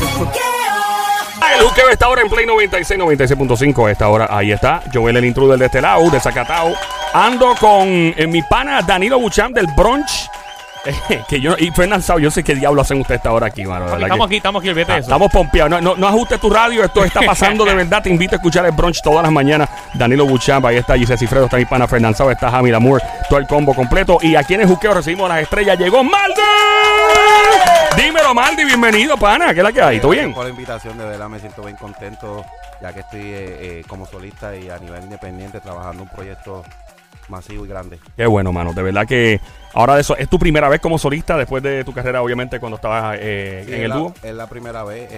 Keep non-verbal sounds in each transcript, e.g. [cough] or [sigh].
El juqueo está ahora en Play 96, 96.5. Esta hora, ahí está. Joel el intruder de este lado, de Zacatao. Ando con eh, mi pana Danilo Buchan del Brunch. Eh, [laughs] que yo, y Fernán Sao, yo sé qué diablo hacen ustedes esta hora aquí, mano. verdad Estamos aquí, estamos aquí, olvídate Ah, eso. Estamos pompeados. No, no, no ajustes tu radio, esto está pasando de verdad. Te invito a escuchar el brunch todas las mañanas. Danilo Buchan, ahí está Giselle Cifredo, está mi pana Fernán Sao, está Jamil Amour, todo el combo completo. Y aquí en el juqueo recibimos las estrellas. Llegó Maldi. Dímelo, Maldi, bienvenido, pana. ¿Qué es la que hay? ¿Todo bien? Por la invitación, de verdad me siento bien contento, ya que estoy eh, eh, como solista y a nivel independiente trabajando un proyecto masivo y grande. Qué bueno, mano. De verdad que ahora de eso, ¿es tu primera vez como solista después de tu carrera, obviamente, cuando estabas eh, Sí, en es el la- dúo? Es la primera vez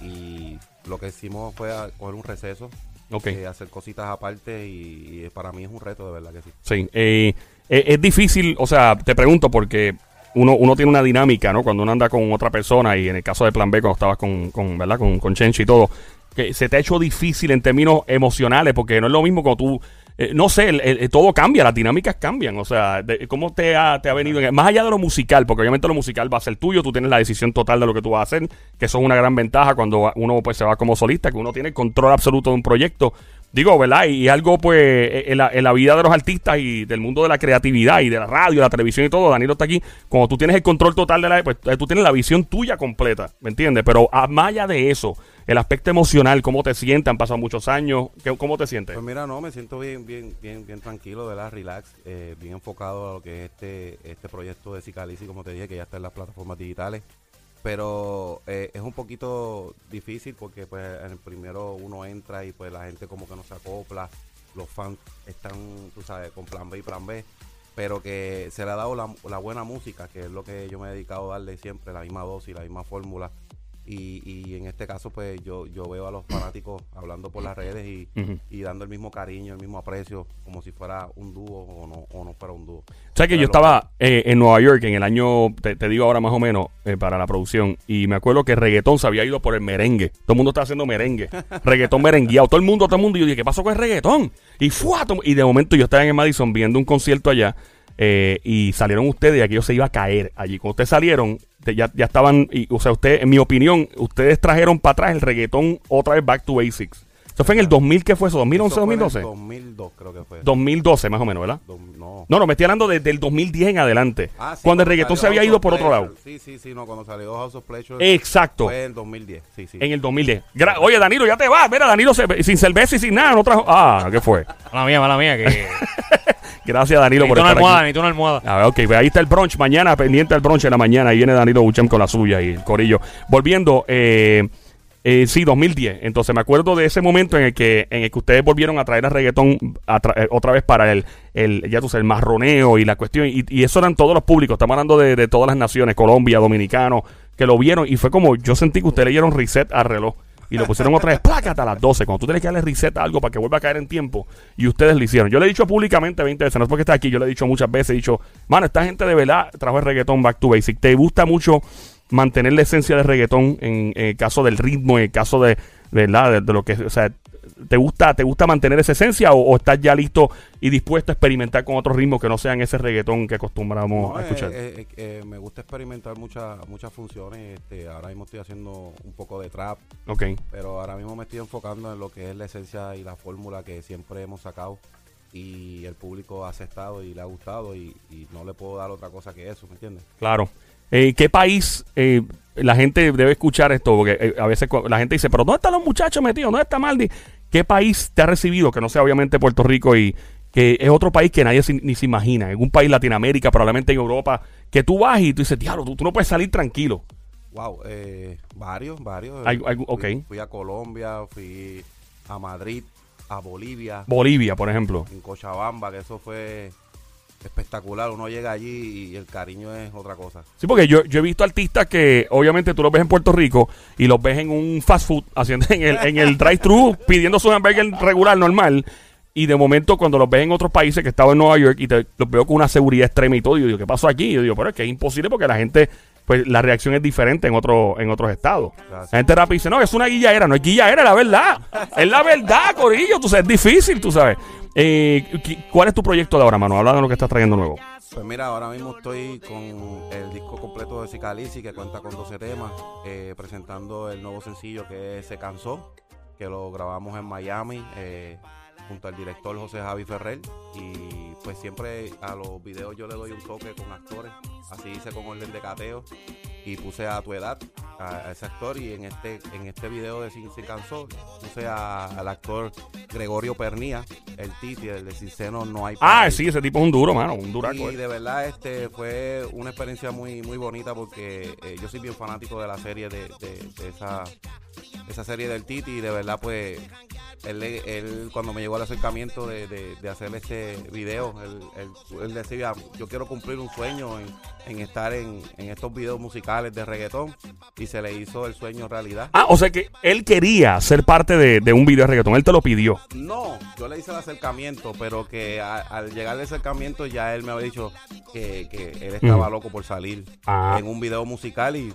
y lo que hicimos fue a- coger un receso, Ok. eh, hacer cositas aparte y, y para mí es un reto, de verdad que sí. Sí. eh, es difícil, o sea, te pregunto porque uno, uno tiene una dinámica, ¿no? Cuando uno anda con otra persona y en el caso de Plan B, cuando estabas con, con ¿verdad? Con, con Chencho y todo, que se te ha hecho difícil en términos emocionales porque no es lo mismo cuando tú... eh, no sé, el- todo cambia, las dinámicas cambian. O sea, de- ¿cómo te ha, te ha venido? en- más allá de lo musical, porque obviamente lo musical va a ser tuyo, tú tienes la decisión total de lo que tú vas a hacer, que eso es una gran ventaja cuando uno pues se va como solista, que uno tiene control absoluto de un proyecto. Digo, ¿verdad? Y algo, pues, en la, en la vida de los artistas y del mundo de la creatividad y de la radio, la televisión y todo, Danilo está aquí. Cuando tú tienes el control total de la. Pues eh, tú tienes la visión tuya completa, ¿me entiendes? Pero a, más allá de eso, el aspecto emocional, ¿cómo te sientes? Han pasado muchos años. ¿qué- ¿Cómo te sientes? Pues mira, no, me siento bien, bien, bien, bien tranquilo, ¿verdad? Relax, eh, bien enfocado a lo que es este, este proyecto de Cicalici, como te dije, que ya está en las plataformas digitales. Pero eh, es un poquito difícil porque pues en el primero uno entra y pues la gente como que no se acopla, los fans están, tú sabes, con plan B y plan B, pero que se le ha dado la, la buena música, que es lo que yo me he dedicado a darle siempre, la misma dosis, la misma fórmula. Y, y en este caso, pues yo, yo veo a los fanáticos hablando por las redes y, y dando el mismo cariño, el mismo aprecio, como si fuera un dúo o no, o no fuera un dúo. ¿Sabes que yo estaba eh, en Nueva York en el año, te, te digo ahora más o menos, eh, para la producción, y me acuerdo que el reggaetón se había ido por el merengue. Todo el mundo estaba haciendo merengue. [laughs] reggaetón merengueado. Todo el mundo, todo el mundo. Y yo dije, ¿qué pasó con el reggaetón? Y. Tom- Y de momento yo estaba en el Madison viendo un concierto allá. Eh, y salieron ustedes y aquello se iba a caer allí. Cuando ustedes salieron, ya, ya estaban, y, o sea, usted, en mi opinión, ustedes trajeron para atrás el reggaetón otra vez back to basics. Eso fue en el 2000, ¿qué fue eso? ¿2011, Eso fue en el 2012? 2002 creo que fue. 2012 más o menos, ¿verdad? No. No, no, me estoy hablando desde el 2010 en adelante. Ah, sí, cuando el reggaetón se había House ido por otro lado. Sí, sí, sí, no, cuando salió House of Pleasure Exacto. fue en 2010. Sí, sí. En el 2010. Gra- Oye, Danilo, ya te vas. Mira, Danilo se- sin cerveza y sin nada. No trajo. Ah, ¿qué fue? [laughs] Mala mía, mala mía, que. [laughs] Gracias, Danilo, por necesito una estar almohada, aquí. necesito una almohada. A ver, ok, pues ahí está el brunch. Mañana, pendiente del brunch en la mañana. Ahí viene Danilo Buchem con la suya y el corillo. Volviendo, eh, eh, sí, 2010. Entonces me acuerdo de ese momento en el que, en el que ustedes volvieron a traer reggaetón a tra- eh, otra vez para el, el, ya tú sabes, el marroneo y la cuestión. Y, y eso eran todos los públicos. Estamos hablando de, todas las naciones, Colombia, Dominicano, que lo vieron. Y fue como, yo sentí que ustedes le dieron reset al reloj. Y lo pusieron otra vez, plácata a las 12. Cuando tú tienes que darle reset a algo para que vuelva a caer en tiempo. Y ustedes lo hicieron. Yo le he dicho públicamente 20 veces, no es porque está aquí, yo le he dicho muchas veces, he dicho, mano, esta gente de verdad trajo el reggaetón back to basic. ¿Te gusta mucho mantener la esencia del reggaetón en, en el caso del ritmo, en el caso de, ¿verdad? De, de lo que, o sea, ¿te gusta, ¿te gusta mantener esa esencia o, o estás ya listo y dispuesto a experimentar con otros ritmos que no sean ese reggaetón que acostumbramos No, a eh, escuchar? eh, eh, eh, me gusta experimentar muchas muchas funciones. Este, ahora mismo estoy haciendo un poco de trap, ok. pero ahora mismo me estoy enfocando en lo que es la esencia y la fórmula que siempre hemos sacado y el público ha aceptado y le ha gustado y, y no le puedo dar otra cosa que eso, ¿me entiendes? Claro. Eh, ¿Qué país eh, la gente debe escuchar esto? Porque eh, a veces la gente dice, pero ¿dónde están los muchachos metidos? ¿Dónde está Maldi? ¿Qué país te ha recibido? Que no sea obviamente Puerto Rico y que es otro país que nadie se- ni se imagina. En un país Latinoamérica, probablemente en Europa, que tú vas y tú dices, diablo, tú, tú no puedes salir tranquilo. Wow, eh, varios, varios. Hay- hay- Fui- ok. Fui a Colombia, fui a Madrid, a Bolivia, Bolivia, por ejemplo. en Cochabamba, que eso fue espectacular. Uno llega allí y el cariño es otra cosa. Sí, porque yo, yo he visto artistas que obviamente tú los ves en Puerto Rico y los ves en un fast food, haciendo en el, en el [laughs] drive-thru, pidiendo su hamburger regular, normal. Y de momento, cuando los ves en otros países, que estaba en Nueva York, y te, los veo con una seguridad extrema y todo, y yo digo, ¿qué pasó aquí? Y yo digo, pero es que es imposible porque la gente, pues la reacción es diferente en, otro, en otros estados. Gracias. La gente rápido dice, no, es una guillaera. No es guillaera, la verdad. es la verdad, Corillo. Tú sabes, es difícil, tú sabes. Eh, ¿qui- ¿Cuál es tu proyecto de ahora, mano? Habla de lo que estás trayendo nuevo. Pues mira, ahora mismo estoy con el disco completo de Cicalici, que cuenta con 12 temas, eh, presentando el nuevo sencillo que es Se Cansó, que lo grabamos en Miami, eh, junto al director José Javi Ferrer. Y pues siempre a los videos yo le doy un toque con actores, así hice con orden de cateo. Y puse a tu edad, a, a ese actor, y en este, en este video de Sin Se Cansó, puse a- al actor Gregorio Pernía, el Titi, el de Cinceno No Hay Ah, sí, ese tipo es un duro, mano. Un duraco. Y eh. de verdad este fue una experiencia muy muy bonita porque eh, yo soy bien fanático de la serie de, de- de esa esa serie del Titi y de verdad pues él, él cuando me llegó al acercamiento de, de- de hacer este video él, él- él decía yo quiero cumplir un sueño en, en estar en, en estos videos musicales de reggaetón y se le hizo el sueño realidad Ah, o sea que él quería ser parte de, de un video de reggaetón. Él te lo pidió. No, yo le hice el acercamiento, pero que a- al llegar al acercamiento ya él me había dicho que, que él estaba Mm. loco por salir Ah. en un video musical y,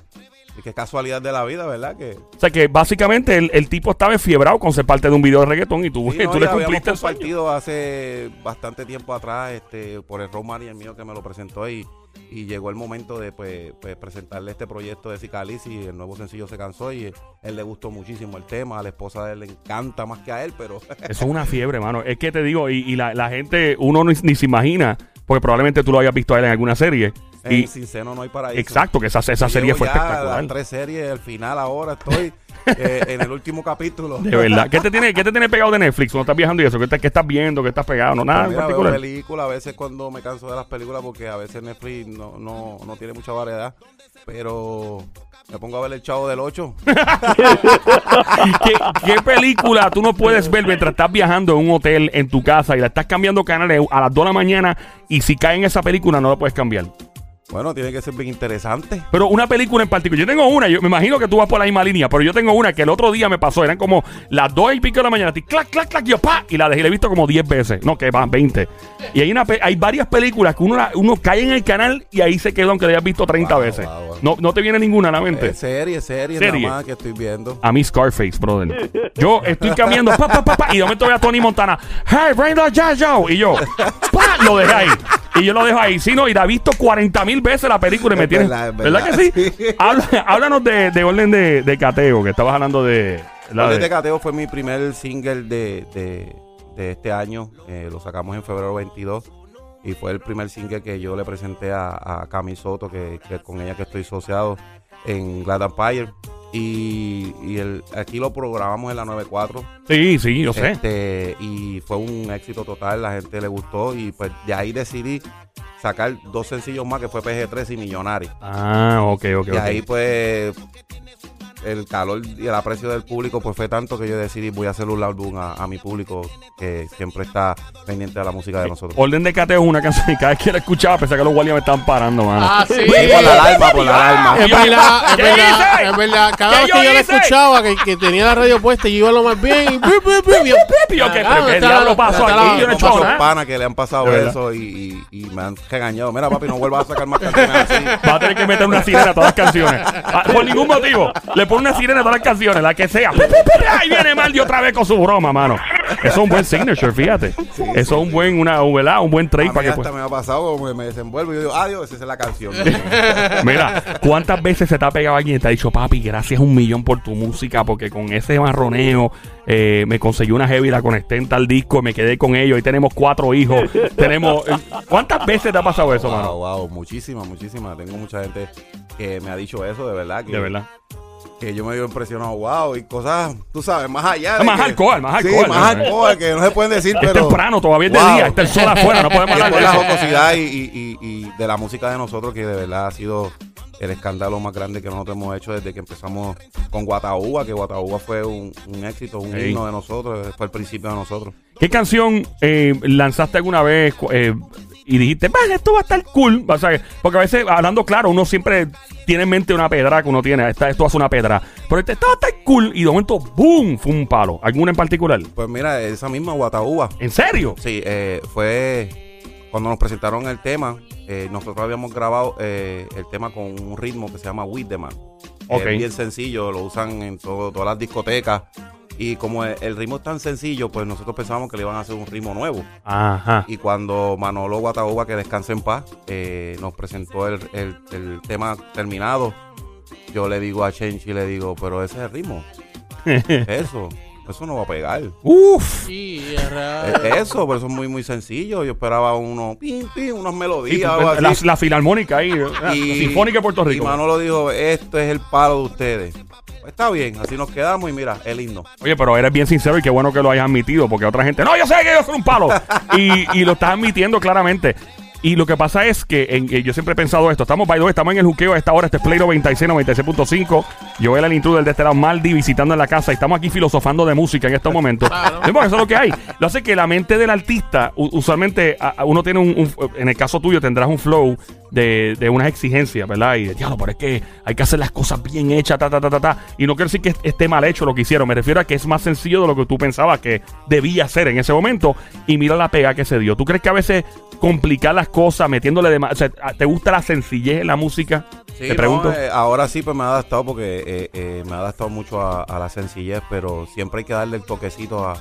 y qué casualidad de la vida, ¿verdad? Que O sea que básicamente el, el tipo estaba enfiebrado con ser parte de un video de reggaetón y tú, Sí, [laughs] no, tú le cumpliste el sueño. compartido hace bastante tiempo atrás este, por el road manager mío que me lo presentó y, y llegó el momento de pues, pues, presentarle este proyecto de Cicalis y el nuevo sencillo se cansó y él le gustó muchísimo el tema, a la esposa de él le encanta más que a él, pero [laughs] Eso es una fiebre, mano. Es que te digo, y, y la, la gente, uno ni, ni se imagina, porque probablemente tú lo hayas visto a él en alguna serie. En Y, Sin Seno no hay paraíso. exacto, que esa, esa serie llevo fue ya espectacular. Las tres series, el final ahora estoy eh, en el último capítulo. De verdad. ¿Qué te, tiene, ¿Qué te tiene pegado de Netflix cuando estás viajando y eso? ¿Qué, te- qué estás viendo? ¿Qué estás pegado? No, nada Pues en mira, veo películas, a veces cuando me canso de las películas, porque a veces Netflix no, no, no tiene mucha variedad, pero me pongo a ver el Chavo del 8. ¿Qué, qué película tú no puedes ver mientras estás viajando en un hotel en tu casa y la estás cambiando canales a las 2 de la mañana y si cae en esa película no la puedes cambiar? Bueno, tiene que ser bien interesante. Pero una película en particular. Yo tengo una, yo me imagino que tú vas por la misma línea, pero yo tengo una que el otro día me pasó. Eran como las 2 y pico de la mañana. Y clac, clac, clac, y yo pa. Y la dejé, la he visto como 10 veces. No, que van 20. Y hay, una, pe- hay varias películas que uno, la- uno cae en el canal y ahí se quedó, aunque la hayas visto 30 Wow, veces. wow, wow. No, no te viene ninguna a la mente. Es serie, serie, Serie. nada más que estoy viendo. A mí Scarface, brother. Yo estoy cambiando, pa, pa, pa, pa, y de momento veo a Tony Montana. Hey, bring the jazz, Joe. Y yo, pa, lo dejé ahí. Y yo lo dejo ahí. Sí, no, y la he visto 40 mil veces la película y me tiene. verdad, es ¿Verdad que sí? verdad, sí. Habla- háblanos de, de orden de, de cateo, que estabas hablando de. la Orden de- de Cateo fue mi primer single de, de, de este año. Eh, lo sacamos en febrero 22. Y fue el primer single que yo le presenté a, a Cami Soto, que, que con ella que estoy asociado en Glad Empire. Y, y el, aquí lo programamos en la 94. Sí, sí, yo sé. Este, y fue un éxito total, la gente le gustó. Y pues de ahí decidí sacar dos sencillos más, que fue PG3 y Millonario. Ah, ok, ok. Y ahí pues el calor y el aprecio del público pues fue tanto que yo decidí voy a hacer un álbum a, a mi público que siempre está pendiente de la música de nosotros. Orden de cateo es una canción que cada vez que la escuchaba, pensé que los guardias me estaban parando, mano. Ah, sí. Sí, por la alarma, por la alarma. Es verdad, es ¿Qué verdad, hice? es verdad. Cada ¿Qué vez que yo la escuchaba, que, que tenía la radio puesta y iba lo más bien. Y, yo, Y yo, ¿qué- pero qué diablo pasó aquí? Yo no he hecho nada. panas que le han pasado eso y, y- y me han regañado. Mira, papi, no vuelvas a sacar más canciones así. Va a tener que meter una sirena a todas las canciones. Ah, por ningún motivo. Le pone una sirena a todas las canciones, la que sea. Ahí viene Maldi otra vez con su broma, mano. Eso es un buen signature, fíjate. Eso es un buen, una, ¿verdad? Un buen trade A para que hasta pues- me ha pasado, como que me desenvuelvo y yo digo, adiós, esa es la canción. [laughs] Mira, ¿cuántas veces se te ha pegado alguien y te ha dicho, papi, gracias un millón por tu música, porque con ese marroneo eh, me conseguí una heavy, la conecté en tal disco, me quedé con ellos, y tenemos cuatro hijos, tenemos... eh, ¿Cuántas veces te ha pasado eso, wow, mano? wow, muchísimas, muchísimas. Tengo mucha gente que me ha dicho eso, de verdad. Que, De verdad. Que yo me veo impresionado, wow, y cosas, tú sabes, más allá. Ah, más que- hardcore, más Sí, hardcore, más ¿no? hardcore, que no se pueden decir, Es pero... temprano, todavía es de Wow. día, está el sol afuera, no podemos [laughs] hablar de la jocosidad y, y- y- de la música de nosotros, que de verdad ha sido el escándalo más grande que nosotros hemos hecho desde que empezamos con Guataúba, que Guataúba fue un, un éxito, un himno de nosotros, fue el principio de nosotros. ¿Qué canción eh, lanzaste alguna vez eh, y dijiste, man, esto va a estar cool? O sea, porque a veces, hablando claro, uno siempre tiene en mente una pedra que uno tiene. Esta, esto hace una pedra. Pero este, esto va a estar cool. Y de momento, ¡boom! Fue un palo. ¿Alguna en particular? Pues mira, esa misma Guataúba, ¿En serio? Sí, eh, fue cuando nos presentaron el tema. eh, nosotros habíamos grabado eh, el tema con un ritmo que se llama With the Man. Es bien sencillo, lo usan en todo- todas las discotecas. Y como el, el ritmo es tan sencillo, pues nosotros pensábamos que le iban a hacer un ritmo nuevo. Ajá. Y cuando Manolo Guataúba, que descanse en paz, eh, nos presentó el, el- el tema terminado, yo le digo a Chenchi, le digo, pero ese es el ritmo. [laughs] Eso, eso no va a pegar. Uf. Sí, es real. Eh, Eso, por eso es muy, muy sencillo. Yo esperaba uno, pim, pim, unas Sí, melodías, algo la, así. la filarmónica ahí. la Sinfónica de Puerto Rico. Y Manolo dijo, esto es el palo de ustedes. Pues está bien, así nos quedamos y mira, el himno. Oye, pero eres bien sincero y qué bueno que lo hayas admitido, porque otra gente, no, yo sé que yo soy un palo. [laughs] y, y lo estás admitiendo claramente. Y lo que pasa es que en- eh, yo siempre he pensado esto. Estamos, by the way, estamos en el juqueo a esta hora. Este es Play 96, 96.5. Yo voy al intruder de este lado, Maldi, visitando en la casa. Y estamos aquí filosofando de música en estos momentos. [laughs] Claro. Eso es lo que hay. Lo hace que la mente del artista, usualmente, uno tiene un, un- En el caso tuyo, tendrás un flow de, de unas exigencias, ¿verdad? Y de, diablo, pero es que hay que hacer las cosas bien hechas, ta, ta, ta, ta, ta. Y no quiero decir que est- esté mal hecho lo que hicieron. Me refiero a que es más sencillo de lo que tú pensabas que debía ser en ese momento. Y mira la pega que se dio. ¿Tú crees que a veces complicar las cosas, metiéndole de más. O sea, ¿te gusta la sencillez en la música? Sí, Te pregunto. no, eh, ahora sí, pues me ha adaptado porque eh, eh, me ha adaptado mucho a, a la sencillez, pero siempre hay que darle el toquecito a,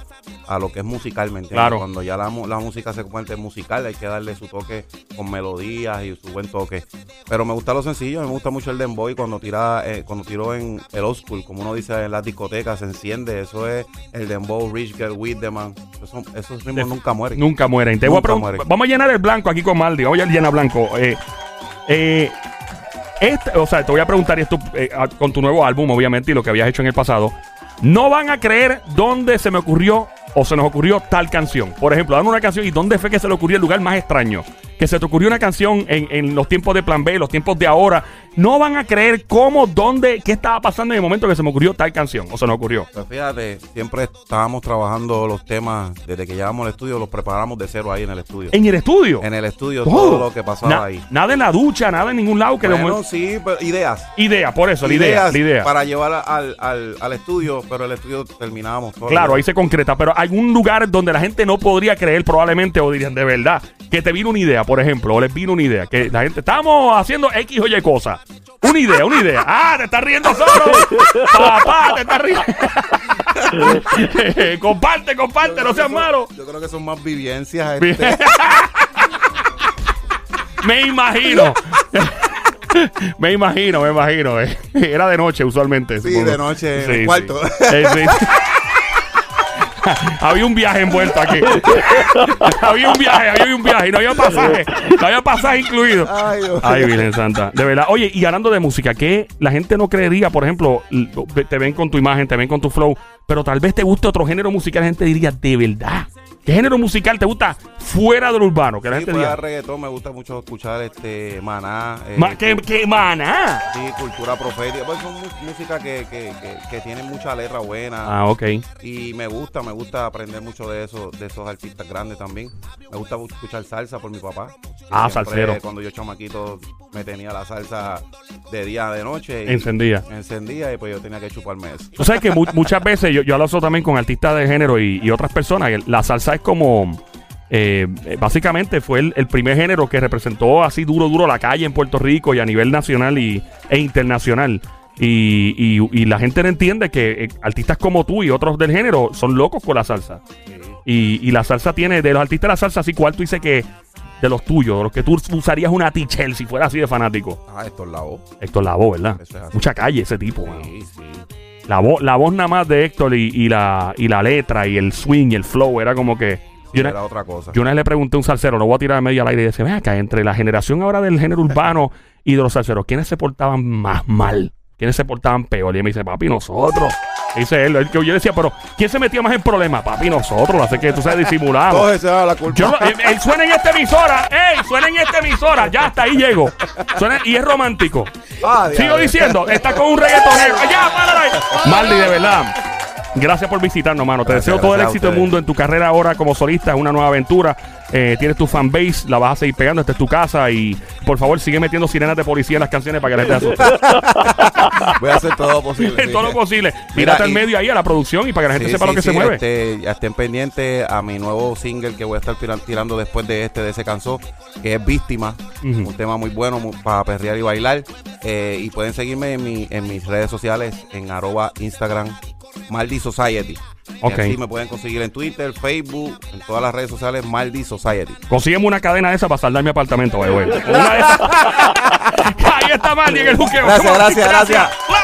a lo que es musical, ¿me entiendes? Claro. Cuando ya la, la música se convierte en musical, hay que darle su toque con melodías y su buen toque. Pero me gusta lo sencillo, me gusta mucho el dembow cuando tira, cuando tiró en el old school, como uno dice en las discotecas, se enciende, eso es el dembow, Rich Girl with the man. Eso- esos ritmos nunca mueren. Nunca mueren. Te voy a Nunca preguntar- mueren. Vamos a llenar el blanco aquí con Maldi. Vamos a llenar blanco. Eh, este- o sea, te voy a preguntar y esto eh, con tu nuevo álbum, obviamente, y lo que habías hecho en el pasado. No van a creer dónde se me ocurrió o se nos ocurrió tal canción. Por ejemplo, dan una canción y dónde fue que se le ocurrió el lugar más extraño. Que se te ocurrió una canción en, en los tiempos de Plan B, los tiempos de ahora. No van a creer cómo, dónde, qué estaba pasando en el momento que se me ocurrió tal canción o se nos ocurrió. Pues fíjate, siempre estábamos trabajando los temas, desde que llegamos al estudio, los preparamos de cero ahí en el estudio. En el estudio. En el estudio, Todo. todo lo que pasaba Na- ahí. Nada en la ducha, nada en ningún lado que Bueno, momento- sí, pero ideas. Idea, por eso, la idea, ideas la idea. para llevar al, al, al estudio, pero el estudio terminábamos todo. Claro, ahí se concreta, pero hay un lugar donde la gente no podría creer probablemente o dirían de verdad que te vino una idea, por ejemplo, o les vino una idea, que la gente estamos haciendo X o Y cosa. Una idea, una idea. Ah, te estás riendo solo. [laughs] Papá, te estás riendo. [laughs] comparte, comparte, no seas malo. Yo creo que son más vivencias. [laughs] Este, Me imagino. me imagino, me imagino. eh. Era de noche usualmente. Sí, supongo. de noche en el Sí, cuarto. sí. [laughs] Había un viaje envuelto aquí. [laughs] había un viaje, había un viaje. Y no había pasaje. No había pasaje incluido. Ay. Ay, Virgen Santa. De verdad. Oye, y hablando de música, que la gente no creería, por ejemplo, te ven con tu imagen, te ven con tu flow, pero tal vez te guste otro género musical, la gente diría, de verdad. ¿Qué género musical te gusta fuera del urbano? Que la Sí, gente diga. reggaetón me gusta mucho escuchar este Maná. eh, Ma- ¿Qué, qué maná? Sí, cultura profética. Pues son música que, que, que, que tiene mucha letra buena. Ah, ok. Y me gusta, me gusta aprender mucho de eso, de esos artistas grandes también. Me gusta escuchar salsa por mi papá. Ah, salsero. Cuando yo chamaquito me tenía la salsa de día, de noche. y Encendía. Encendía y pues yo tenía que chuparme eso. Tú sabes que mu- muchas veces yo, yo eso también con artistas de género y, y otras personas. La salsa es como. eh, básicamente fue el, el primer género que representó así duro, duro la calle en Puerto Rico y a nivel nacional y, e internacional. Y, y- y la gente no entiende que eh, artistas como tú y otros del género son locos con la salsa. Y, y la salsa tiene, de los artistas de la salsa, así, ¿cuál tú dices que de los tuyos, de los que tú usarías una tichel si fuera así de fanático? Ah, esto es la voz. Héctor Lavoe, ¿verdad? Es. Mucha calle ese tipo, mano. Sí, sí. La, voz la voz nada más de Héctor y, y la, y la letra y el swing y el flow era como que... Yo una, Era otra cosa. yo una vez le pregunté a un salsero, lo voy a tirar de medio al aire y decía, ven acá, entre la generación ahora del género urbano y de los salseros, ¿quiénes se portaban más mal? ¿Quiénes se portaban peor? Y él me dice, papi, nosotros. Dice él, él que yo le decía, pero ¿quién se metía más en problemas? Papi, nosotros, así que tú sabes, disimulamos. Todos se da la culpa. Yo, él, él suena en esta emisora, ¡ey! Suena en esta emisora, ya hasta ahí llego. Suena, y es romántico. Ah, Sigo diciendo, está con un reggaetonero. ¡Ya, párala! Maldi, de verdad. Gracias por visitarnos, mano. Te deseo todo el éxito del mundo en tu carrera ahora como solista. Es una nueva aventura. Eh, tienes tu fanbase, la vas a seguir pegando. Esta es tu casa. Y por favor, sigue metiendo sirenas de policía en las canciones para que la gente asuste. [laughs] Voy a hacer todo lo posible. [laughs] todo lo posible. Mira, Tírate al medio ahí a la producción y para que la gente Sí, sepa sí, lo que se mueve. este, ya estén pendientes a mi nuevo single que voy a estar tira- tirando después de este, de ese cansó, que es Víctima. Un tema muy bueno para perrear y bailar. Eh, y pueden seguirme en, mi, en mis redes sociales, en arroba Instagram, Maldi Society. Y Ok. así me pueden conseguir en Twitter, Facebook, en todas las redes sociales, Maldi Society. Consígueme una cadena de esa para saldar mi apartamento, way. Una de esas. [laughs] Ahí está Maldi en el buqueo. Gracias, gracias, gracias. ¡Wow!